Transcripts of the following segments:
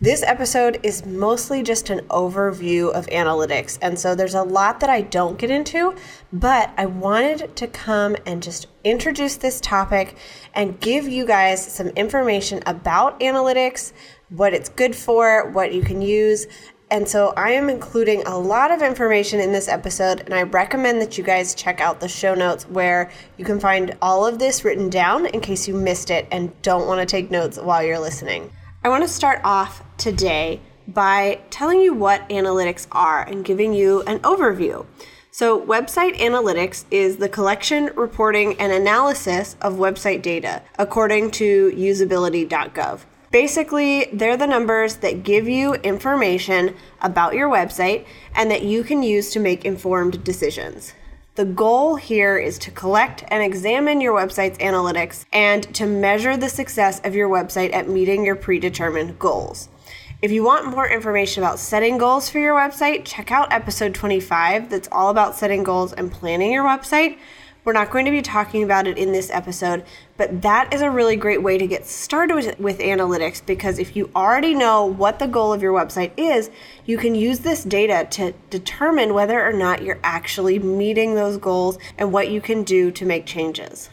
This episode is mostly just an overview of analytics, and so there's a lot that I don't get into, but I wanted to come and just introduce this topic and give you guys some information about analytics, what it's good for, what you can use. And so I am including a lot of information in this episode, and I recommend that you guys check out the show notes where you can find all of this written down in case you missed it and don't want to take notes while you're listening. I want to start off today by telling you what analytics are and giving you an overview. So, website analytics is the collection, reporting, and analysis of website data, according to usability.gov. Basically, they're the numbers that give you information about your website and that you can use to make informed decisions. The goal here is to collect and examine your website's analytics and to measure the success of your website at meeting your predetermined goals. If you want more information about setting goals for your website, check out episode 25 that's all about setting goals and planning your website. We're not going to be talking about it in this episode, but that is a really great way to get started with, with, analytics because if you already know what the goal of your website is, you can use this data to determine whether or not you're actually meeting those goals and what you can do to make changes.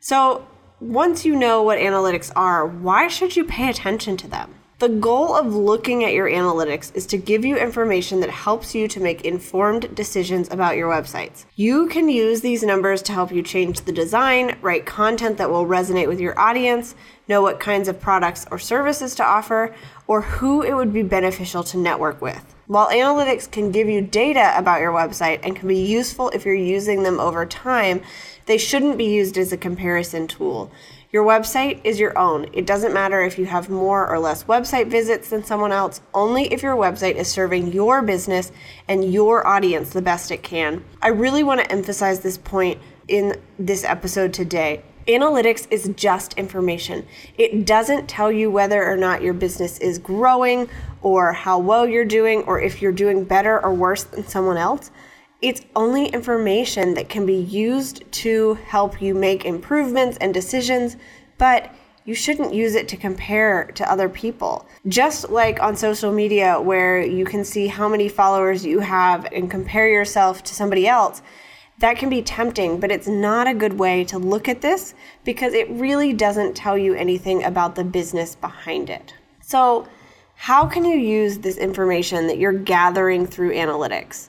So, once you know what analytics are, why should you pay attention to them? The goal of looking at your analytics is to give you information that helps you to make informed decisions about your websites. You can use these numbers to help you change the design, write content that will resonate with your audience, know what kinds of products or services to offer, or who it would be beneficial to network with. While analytics can give you data about your website and can be useful if you're using them over time, they shouldn't be used as a comparison tool. Your website is your own. It doesn't matter if you have more or less website visits than someone else, only if your website is serving your business and your audience the best it can. I really want to emphasize this point in this episode today. Analytics is just information. It doesn't tell you whether or not your business is growing or how well you're doing or if you're doing better or worse than someone else it's only information that can be used to help you make improvements and decisions, but you shouldn't use it to compare to other people. Just like on social media, where you can see how many followers you have and compare yourself to somebody else, that can be tempting, but it's not a good way to look at this because it really doesn't tell you anything about the business behind it. So, how can you use this information that you're gathering through analytics?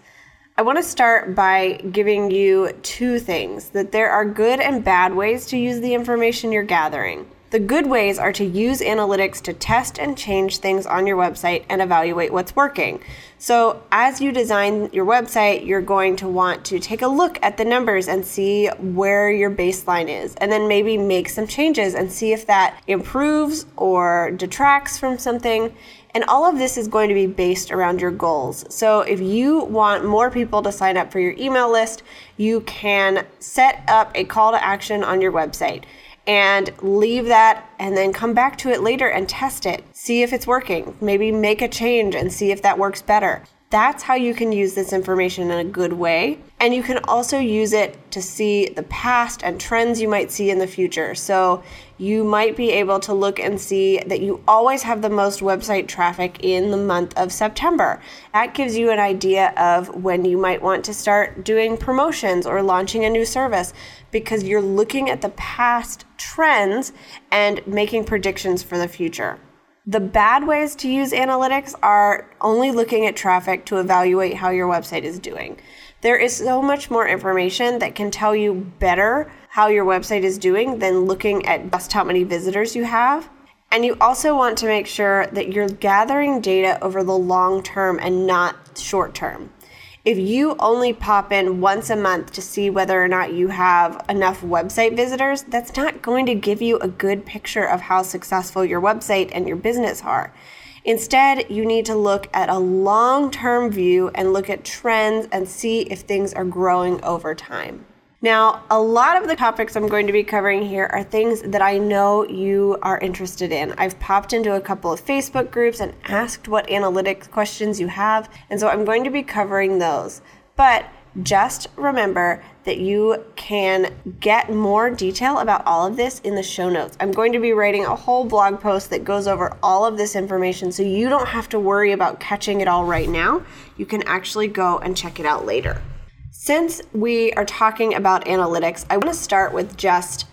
I want to start by giving you two things that there are good and bad ways to use the information you're gathering. The good ways are to use analytics to test and change things on your website and evaluate what's working. So, as you design your website, you're going to want to take a look at the numbers and see where your baseline is, and then maybe make some changes and see if that improves or detracts from something. And all of this is going to be based around your goals. So if you want more people to sign up for your email list, you can set up a call to action on your website and leave that and then come back to it later and test it. See if it's working. Maybe make a change and see if that works better. That's how you can use this information in a good way. And you can also use it to see the past and trends you might see in the future. So you might be able to look and see that you always have the most website traffic in the month of September. That gives you an idea of when you might want to start doing promotions or launching a new service because you're looking at the past trends and making predictions for the future. The bad ways to use analytics are only looking at traffic to evaluate how your website is doing. There is so much more information that can tell you better how your website is doing than looking at just how many visitors you have. And you also want to make sure that you're gathering data over the long term and not short term if you only pop in once a month to see whether or not you have enough website visitors, that's not going to give you a good picture of how successful your website and your business are. Instead, you need to look at a long term view and look at trends and see if things are growing over time. Now, a lot of the topics I'm going to be covering here are things that I know you are interested in. I've popped into a couple of Facebook groups and asked what analytics questions you have, and so I'm going to be covering those. But just remember that you can get more detail about all of this in the show notes. I'm going to be writing a whole blog post that goes over all of this information so you don't have to worry about catching it all right now. You can actually go and check it out later. Since we are talking about analytics, I want to start with just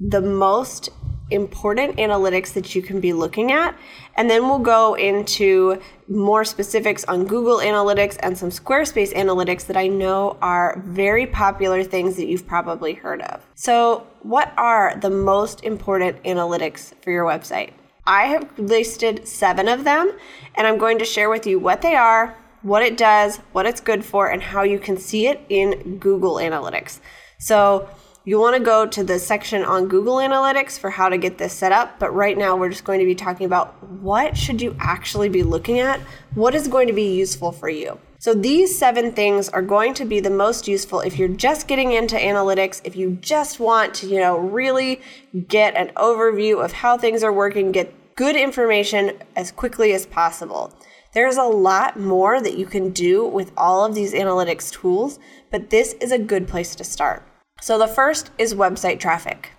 the most important analytics that you can be looking at. And then we'll go into more specifics on Google Analytics and some Squarespace analytics that I know are very popular things that you've probably heard of. So, what are the most important analytics for your website? I have listed seven of them, and I'm going to share with you what they are, what it does, what it's good for, and how you can see it in Google Analytics. So you want to go to the section on Google Analytics for how to get this set up, but right now we're just going to be talking about what should you actually be looking at? What is going to be useful for you? So these seven things are going to be the most useful if you're just getting into analytics, if you just want to, you know, really get an overview of how things are working, get good information as quickly as possible. There's a lot more that you can do with all of these analytics tools, but this is a good place to start. So the first is website traffic.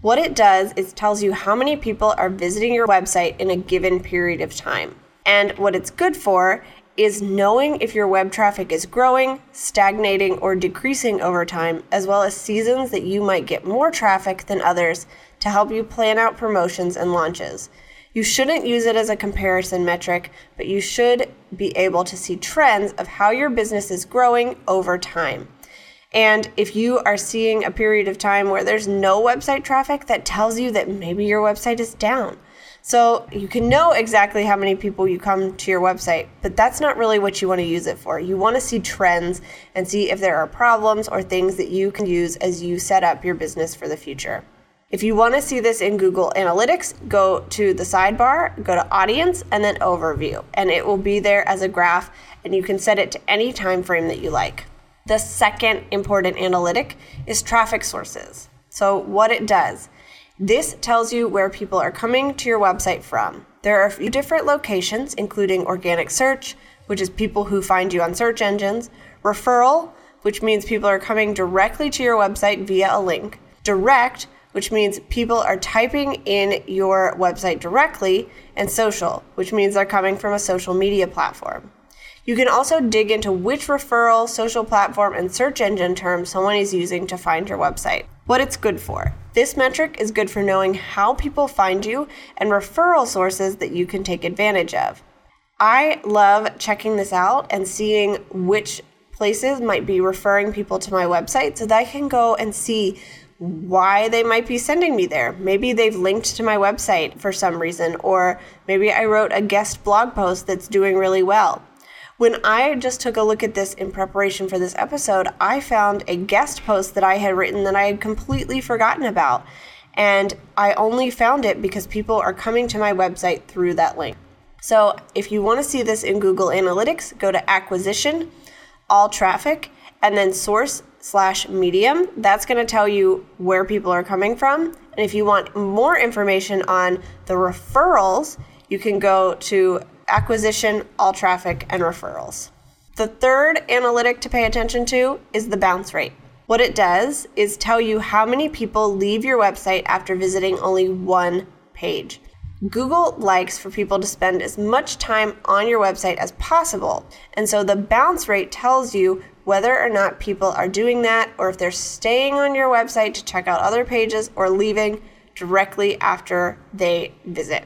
What it does is tells you how many people are visiting your website in a given period of time. And what it's good for is knowing if your web traffic is growing, stagnating, or decreasing over time, as well as seasons that you might get more traffic than others to help you plan out promotions and launches. You shouldn't use it as a comparison metric, but you should be able to see trends of how your business is growing over time. And if you are seeing a period of time where there's no website traffic, that tells you that maybe your website is down. So you can know exactly how many people you come to your website, but that's not really what you want to use it for. You want to see trends and see if there are problems or things that you can use as you set up your business for the future. If you want to see this in Google Analytics, go to the sidebar, go to Audience, and then Overview, and it will be there as a graph, and you can set it to any time frame that you like. The second important analytic is traffic sources. So, what it does, this tells you where people are coming to your website from. There are a few different locations, including organic search, which is people who find you on search engines, referral, which means people are coming directly to your website via a link, direct, which means people are typing in your website directly, and social, which means they're coming from a social media platform. You can also dig into which referral, social platform, and search engine term someone is using to find your website. What it's good for. This metric is good for knowing how people find you and referral sources that you can take advantage of. I love checking this out and seeing which places might be referring people to my website so that I can go and see why they might be sending me there. Maybe they've linked to my website for some reason, or maybe I wrote a guest blog post that's doing really well. When I just took a look at this in preparation for this episode, I found a guest post that I had written that I had completely forgotten about. And I only found it because people are coming to my website through that link. So if you want to see this in Google Analytics, go to acquisition, all traffic, and then source slash medium. That's going to tell you where people are coming from. And if you want more information on the referrals, you can go to acquisition, all traffic, and referrals. The third analytic to pay attention to is the bounce rate. What it does is tell you how many people leave your website after visiting only one page. Google likes for people to spend as much time on your website as possible, and so the bounce rate tells you whether or not people are doing that or if they're staying on your website to check out other pages or leaving directly after they visit.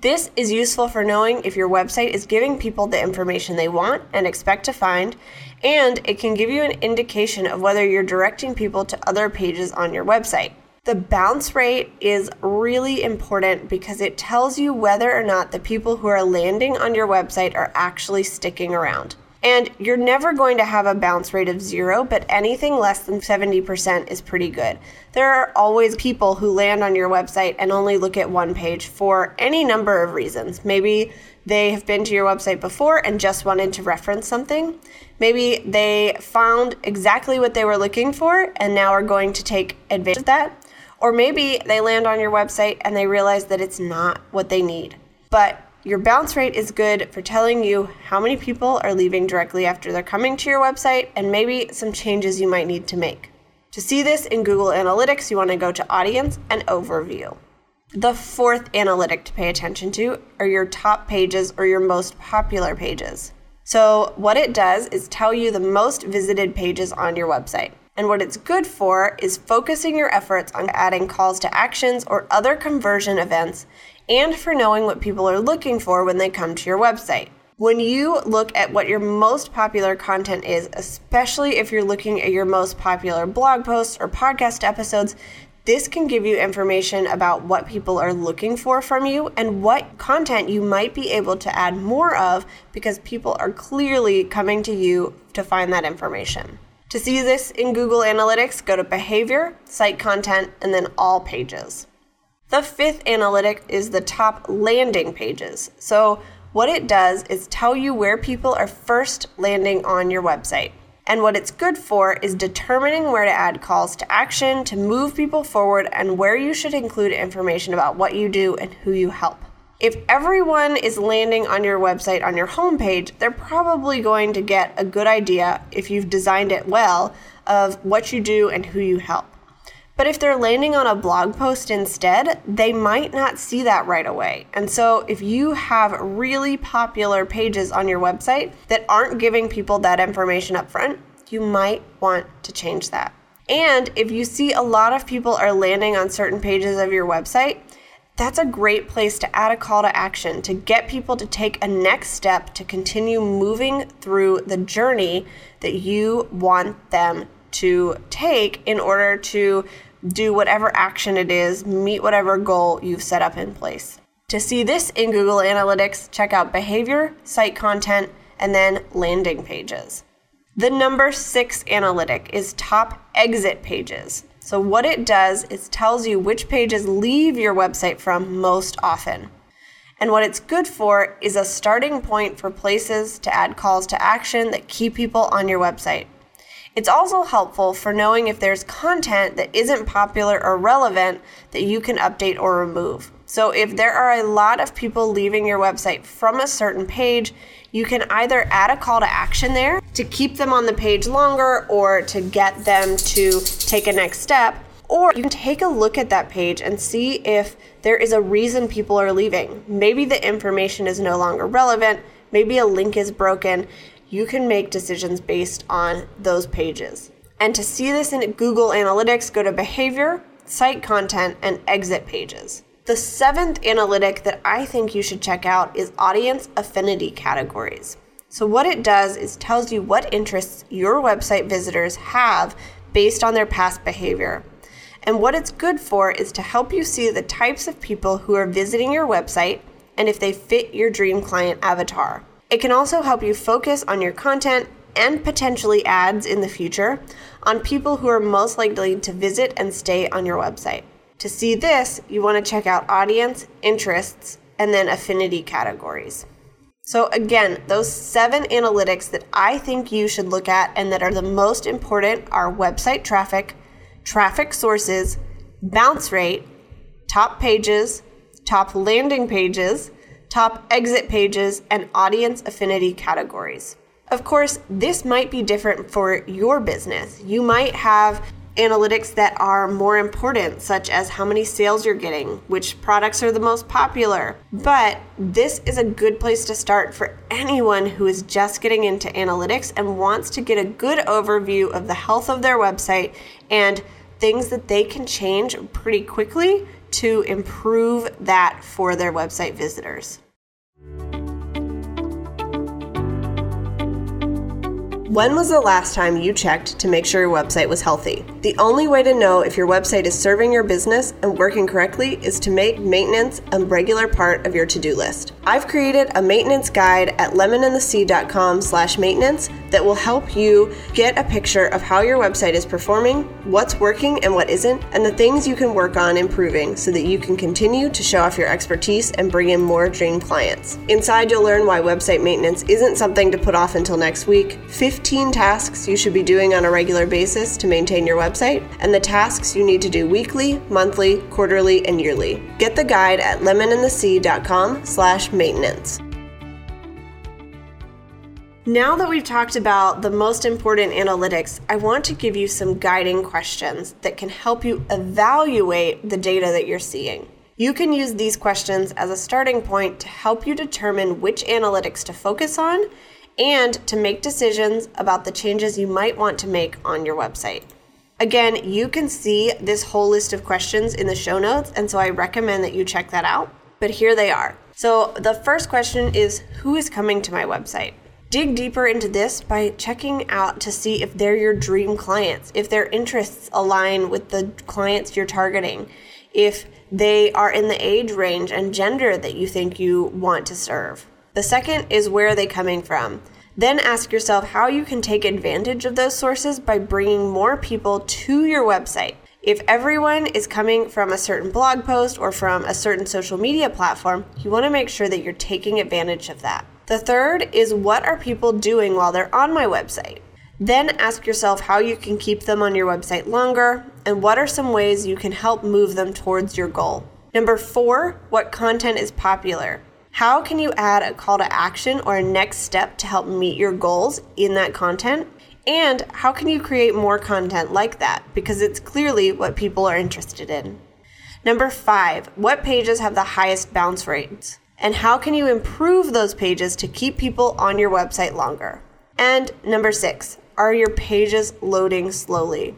This is useful for knowing if your website is giving people the information they want and expect to find, and it can give you an indication of whether you're directing people to other pages on your website. The bounce rate is really important because it tells you whether or not the people who are landing on your website are actually sticking around. And you're never going to have a bounce rate of zero, but anything less than 70% is pretty good. There are always people who land on your website and only look at one page for any number of reasons. Maybe they have been to your website before and just wanted to reference something. Maybe they found exactly what they were looking for and now are going to take advantage of that. Or maybe they land on your website and they realize that it's not what they need. But your bounce rate is good for telling you how many people are leaving directly after they're coming to your website and maybe some changes you might need to make. To see this in Google Analytics, you want to go to Audience and Overview. The fourth analytic to pay attention to are your top pages or your most popular pages. So, what it does is tell you the most visited pages on your website. And what it's good for is focusing your efforts on adding calls to actions or other conversion events and for knowing what people are looking for when they come to your website. When you look at what your most popular content is, especially if you're looking at your most popular blog posts or podcast episodes, this can give you information about what people are looking for from you and what content you might be able to add more of because people are clearly coming to you to find that information. To see this in Google Analytics, go to Behavior, Site Content, and then All Pages. The fifth analytic is the top landing pages. So, what it does is tell you where people are first landing on your website. And what it's good for is determining where to add calls to action to move people forward and where you should include information about what you do and who you help. If everyone is landing on your website on your homepage, they're probably going to get a good idea, if you've designed it well, of what you do and who you help. But if they're landing on a blog post instead, they might not see that right away. And so, if you have really popular pages on your website that aren't giving people that information up front, you might want to change that. And if you see a lot of people are landing on certain pages of your website, that's a great place to add a call to action to get people to take a next step to continue moving through the journey that you want them to take in order to do whatever action it is, meet whatever goal you've set up in place. To see this in Google Analytics, check out behavior, site content, and then landing pages. The number six analytic is top exit pages. So, what it does is tells you which pages leave your website from most often. And what it's good for is a starting point for places to add calls to action that keep people on your website. It's also helpful for knowing if there's content that isn't popular or relevant that you can update or remove. So, if there are a lot of people leaving your website from a certain page, you can either add a call to action there to keep them on the page longer or to get them to take a next step. Or you can take a look at that page and see if there is a reason people are leaving. Maybe the information is no longer relevant, maybe a link is broken you can make decisions based on those pages. And to see this in Google Analytics, go to Behavior, Site Content, and Exit Pages. The seventh analytic that I think you should check out is Audience Affinity Categories. So, what it does is tells you what interests your website visitors have based on their past behavior. And what it's good for is to help you see the types of people who are visiting your website and if they fit your dream client avatar. It can also help you focus on your content and potentially ads in the future on people who are most likely to visit and stay on your website. To see this, you want to check out audience, interests, and then affinity categories. So, again, those seven analytics that I think you should look at and that are the most important are website traffic, traffic sources, bounce rate, top pages, top landing pages, top exit pages, and audience affinity categories. Of course, this might be different for your business. You might have analytics that are more important, such as how many sales you're getting, which products are the most popular. But this is a good place to start for anyone who is just getting into analytics and wants to get a good overview of the health of their website and things that they can change pretty quickly to improve that for their website visitors. When was the last time you checked to make sure your website was healthy? The only way to know if your website is serving your business and working correctly is to make maintenance a regular part of your to-do list. I've created a maintenance guide at lemonandthesea.com slash maintenance that will help you get a picture of how your website is performing, what's working and what isn't, and the things you can work on improving so that you can continue to show off your expertise and bring in more dream clients. Inside, you'll learn why website maintenance isn't something to put off until next week, 15 tasks you should be doing on a regular basis to maintain your website, and the tasks you need to do weekly, monthly, quarterly, and yearly. Get the guide at lemonandthesea.com slash maintenance. Now that we've talked about the most important analytics, I want to give you some guiding questions that can help you evaluate the data that you're seeing. You can use these questions as a starting point to help you determine which analytics to focus on and to make decisions about the changes you might want to make on your website. Again, you can see this whole list of questions in the show notes, and so I recommend that you check that out. But here they are. So, the first question is Who is coming to my website? Dig deeper into this by checking out to see if they're your dream clients, if their interests align with the clients you're targeting, if they are in the age range and gender that you think you want to serve. The second is where are they coming from? Then ask yourself how you can take advantage of those sources by bringing more people to your website. If everyone is coming from a certain blog post or from a certain social media platform, you want to make sure that you're taking advantage of that. The third is what are people doing while they're on my website? Then ask yourself how you can keep them on your website longer and what are some ways you can help move them towards your goal. Number four, what content is popular? How can you add a call to action or a next step to help meet your goals in that content? And how can you create more content like that? Because it's clearly what people are interested in. Number five, what pages have the highest bounce rates? And how can you improve those pages to keep people on your website longer? And number six, are your pages loading slowly?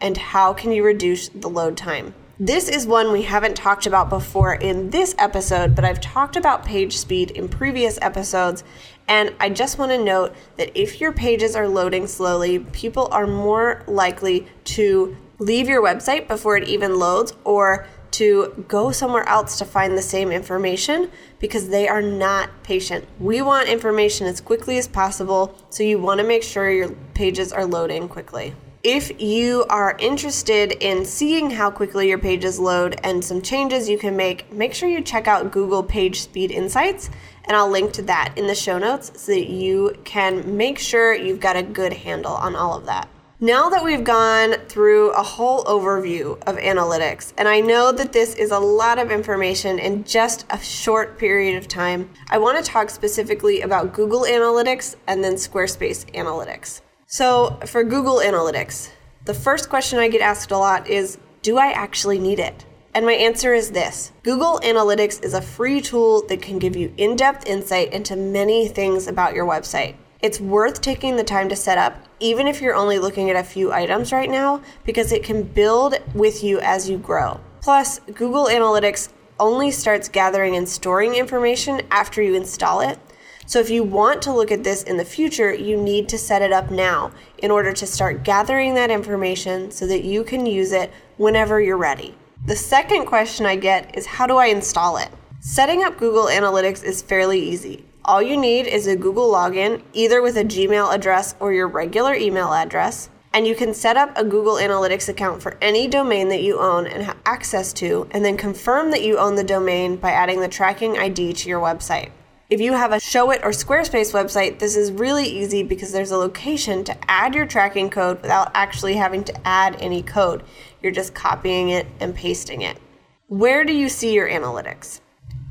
And how can you reduce the load time? This is one we haven't talked about before in this episode, but I've talked about page speed in previous episodes. And I just want to note that if your pages are loading slowly, people are more likely to leave your website before it even loads or to go somewhere else to find the same information because they are not patient. We want information as quickly as possible, so you want to make sure your pages are loading quickly. If you are interested in seeing how quickly your pages load and some changes you can make, make sure you check out Google PageSpeed Insights, and I'll link to that in the show notes so that you can make sure you've got a good handle on all of that. Now that we've gone through a whole overview of analytics, and I know that this is a lot of information in just a short period of time, I want to talk specifically about Google Analytics and then Squarespace Analytics. So, for Google Analytics, the first question I get asked a lot is Do I actually need it? And my answer is this Google Analytics is a free tool that can give you in depth insight into many things about your website. It's worth taking the time to set up, even if you're only looking at a few items right now, because it can build with you as you grow. Plus, Google Analytics only starts gathering and storing information after you install it, so if you want to look at this in the future, you need to set it up now in order to start gathering that information so that you can use it whenever you're ready. The second question I get is how do I install it? Setting up Google Analytics is fairly easy. All you need is a Google login, either with a Gmail address or your regular email address, and you can set up a Google Analytics account for any domain that you own and have access to, and then confirm that you own the domain by adding the tracking ID to your website. If you have a Showit or Squarespace website, this is really easy because there's a location to add your tracking code without actually having to add any code. You're just copying it and pasting it. Where do you see your analytics?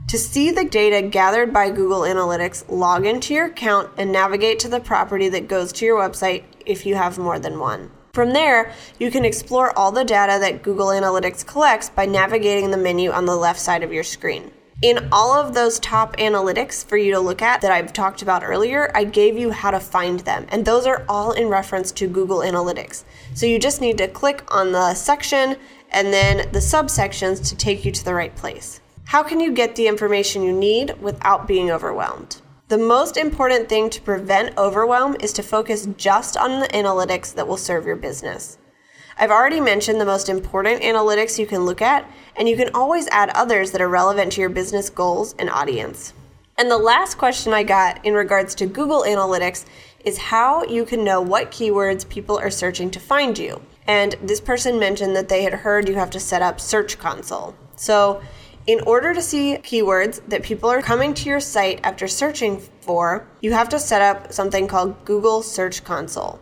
To see the data gathered by Google Analytics, log into your account and navigate to the property that goes to your website if you have more than one. From there, you can explore all the data that Google Analytics collects by navigating the menu on the left side of your screen. In all of those top analytics for you to look at that I've talked about earlier, I gave you how to find them, and those are all in reference to Google Analytics. So you just need to click on the section and then the subsections to take you to the right place. How can you get the information you need without being overwhelmed? The most important thing to prevent overwhelm is to focus just on the analytics that will serve your business. I've already mentioned the most important analytics you can look at, and you can always add others that are relevant to your business goals and audience. And the last question I got in regards to Google Analytics is how you can know what keywords people are searching to find you. And this person mentioned that they had heard you have to set up Search Console. So, in order to see keywords that people are coming to your site after searching for, you have to set up something called Google Search Console.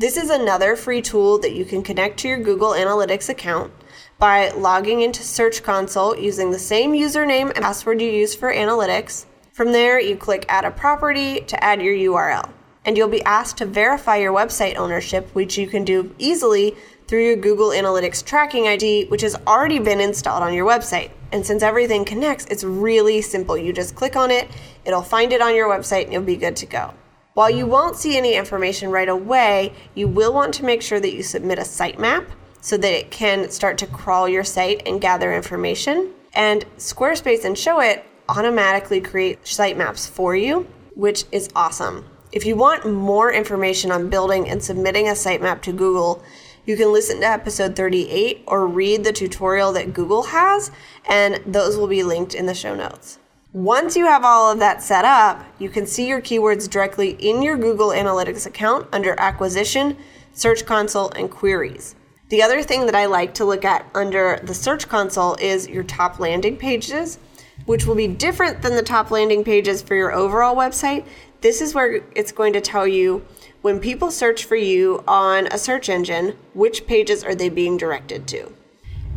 This is another free tool that you can connect to your Google Analytics account by logging into Search Console using the same username and password you use for analytics. From there, you click Add a Property to add your URL. And you'll be asked to verify your website ownership, which you can do easily through your Google Analytics tracking ID, which has already been installed on your website. And since everything connects, it's really simple. You just click on it, it'll find it on your website, and you'll be good to go. While you won't see any information right away, you will want to make sure that you submit a sitemap so that it can start to crawl your site and gather information. And Squarespace and Showit automatically create sitemaps for you, which is awesome. If you want more information on building and submitting a sitemap to Google, you can listen to episode 38 or read the tutorial that Google has, and those will be linked in the show notes. Once you have all of that set up, you can see your keywords directly in your Google Analytics account under Acquisition, Search Console, and Queries. The other thing that I like to look at under the Search Console is your top landing pages, which will be different than the top landing pages for your overall website. This is where it's going to tell you when people search for you on a search engine, which pages are they being directed to.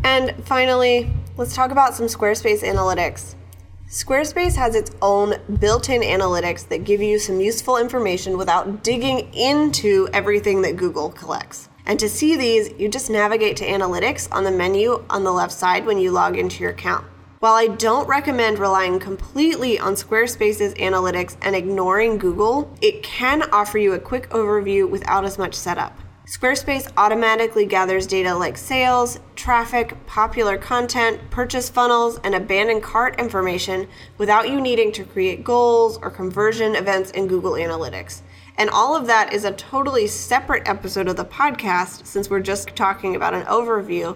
And finally, let's talk about some Squarespace analytics. Squarespace has its own built in analytics that give you some useful information without digging into everything that Google collects. And to see these, you just navigate to Analytics on the menu on the left side when you log into your account. While I don't recommend relying completely on Squarespace's analytics and ignoring Google, it can offer you a quick overview without as much setup. Squarespace automatically gathers data like sales, traffic, popular content, purchase funnels, and abandoned cart information without you needing to create goals or conversion events in Google Analytics. And all of that is a totally separate episode of the podcast since we're just talking about an overview.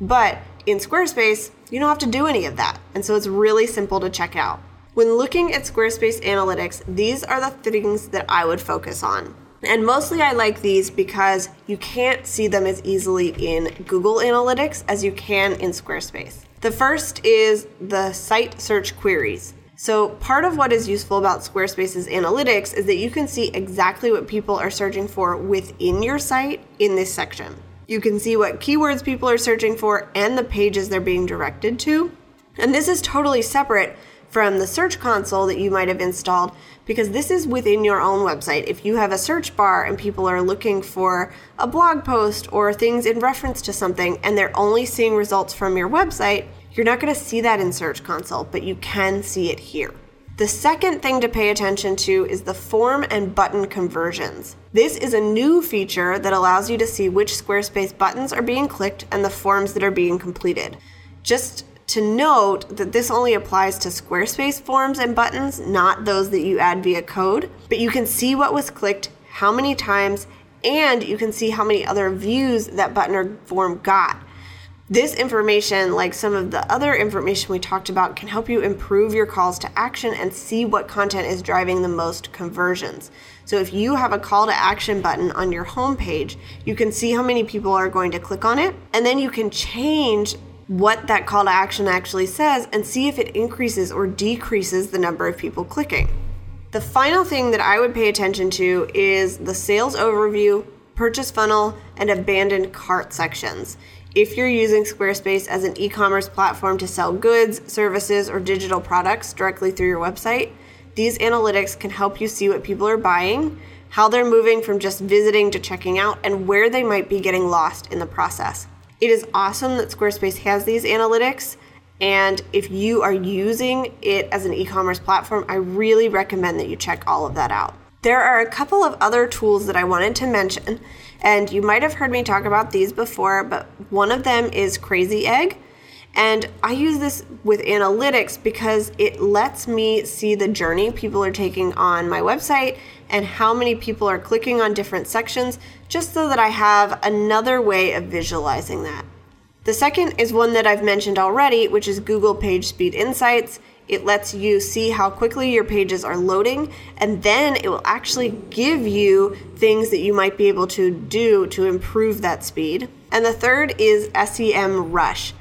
But in Squarespace, you don't have to do any of that. And so it's really simple to check out. When looking at Squarespace Analytics, these are the things that I would focus on. And mostly I like these because you can't see them as easily in Google Analytics as you can in Squarespace. The first is the site search queries. So, part of what is useful about Squarespace's analytics is that you can see exactly what people are searching for within your site in this section. You can see what keywords people are searching for and the pages they're being directed to. And this is totally separate from the search console that you might have installed because this is within your own website. If you have a search bar and people are looking for a blog post or things in reference to something and they're only seeing results from your website, you're not going to see that in Search Console, but you can see it here. The second thing to pay attention to is the form and button conversions. This is a new feature that allows you to see which Squarespace buttons are being clicked and the forms that are being completed. Just to note that this only applies to Squarespace forms and buttons, not those that you add via code, but you can see what was clicked, how many times, and you can see how many other views that button or form got. This information, like some of the other information we talked about, can help you improve your calls to action and see what content is driving the most conversions. So, if you have a call to action button on your homepage, you can see how many people are going to click on it, and then you can change what that call to action actually says and see if it increases or decreases the number of people clicking. The final thing that I would pay attention to is the sales overview, purchase funnel, and abandoned cart sections. If you're using Squarespace as an e commerce platform to sell goods, services, or digital products directly through your website, these analytics can help you see what people are buying, how they're moving from just visiting to checking out, and where they might be getting lost in the process. It is awesome that Squarespace has these analytics. And if you are using it as an e commerce platform, I really recommend that you check all of that out. There are a couple of other tools that I wanted to mention, and you might have heard me talk about these before, but one of them is Crazy Egg. And I use this with analytics because it lets me see the journey people are taking on my website and how many people are clicking on different sections, just so that I have another way of visualizing that. The second is one that I've mentioned already, which is Google PageSpeed Insights. It lets you see how quickly your pages are loading, and then it will actually give you things that you might be able to do to improve that speed. And the third is SEMrush.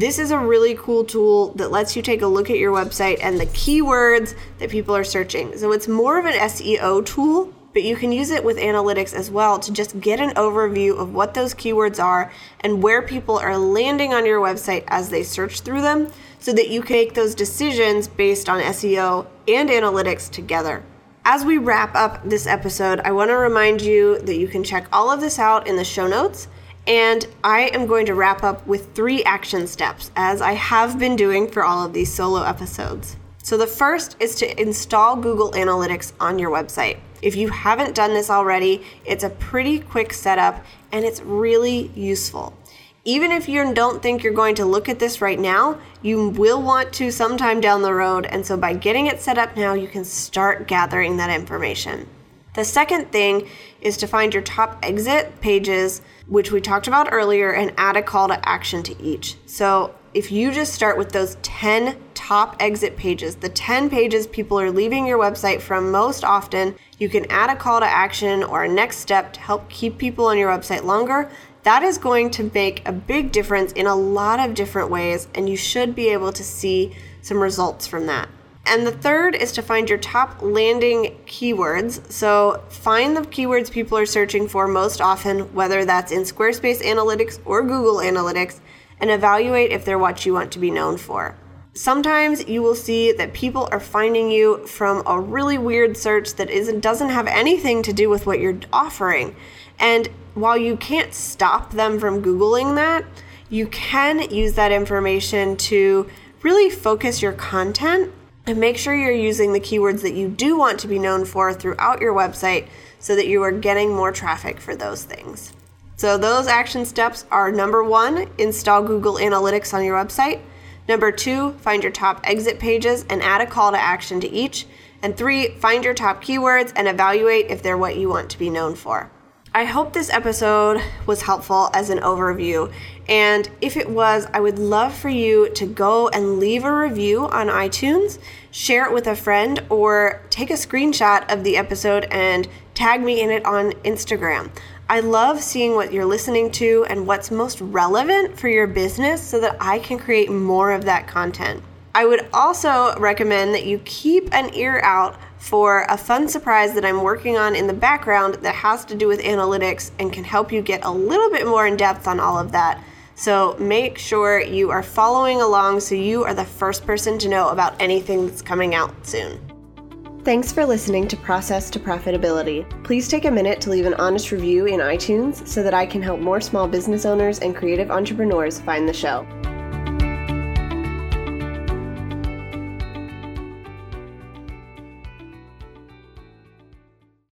This is a really cool tool that lets you take a look at your website and the keywords that people are searching. So it's more of an SEO tool, but you can use it with analytics as well to just get an overview of what those keywords are and where people are landing on your website as they search through them so that you can make those decisions based on SEO and analytics together. As we wrap up this episode, I want to remind you that you can check all of this out in the show notes. And I am going to wrap up with three action steps, as I have been doing for all of these solo episodes. So, the first is to install Google Analytics on your website. If you haven't done this already, it's a pretty quick setup and it's really useful. Even if you don't think you're going to look at this right now, you will want to sometime down the road. And so, by getting it set up now, you can start gathering that information. The second thing is to find your top exit pages, which we talked about earlier, and add a call to action to each. So if you just start with those 10 top exit pages, the 10 pages people are leaving your website from most often, you can add a call to action or a next step to help keep people on your website longer. That is going to make a big difference in a lot of different ways, and you should be able to see some results from that. And the third is to find your top landing keywords. So find the keywords people are searching for most often, whether that's in Squarespace Analytics or Google Analytics, and evaluate if they're what you want to be known for. Sometimes you will see that people are finding you from a really weird search that isn't doesn't have anything to do with what you're offering. And while you can't stop them from googling that, you can use that information to really focus your content and make sure you're using the keywords that you do want to be known for throughout your website so that you are getting more traffic for those things. So, those action steps are number one, install Google Analytics on your website. Number two, find your top exit pages and add a call to action to each. And three, find your top keywords and evaluate if they're what you want to be known for. I hope this episode was helpful as an overview. And if it was, I would love for you to go and leave a review on iTunes, share it with a friend, or take a screenshot of the episode and tag me in it on Instagram. I love seeing what you're listening to and what's most relevant for your business so that I can create more of that content. I would also recommend that you keep an ear out for a fun surprise that I'm working on in the background that has to do with analytics and can help you get a little bit more in depth on all of that. So make sure you are following along so you are the first person to know about anything that's coming out soon. Thanks for listening to Process to Profitability. Please take a minute to leave an honest review in iTunes so that I can help more small business owners and creative entrepreneurs find the show.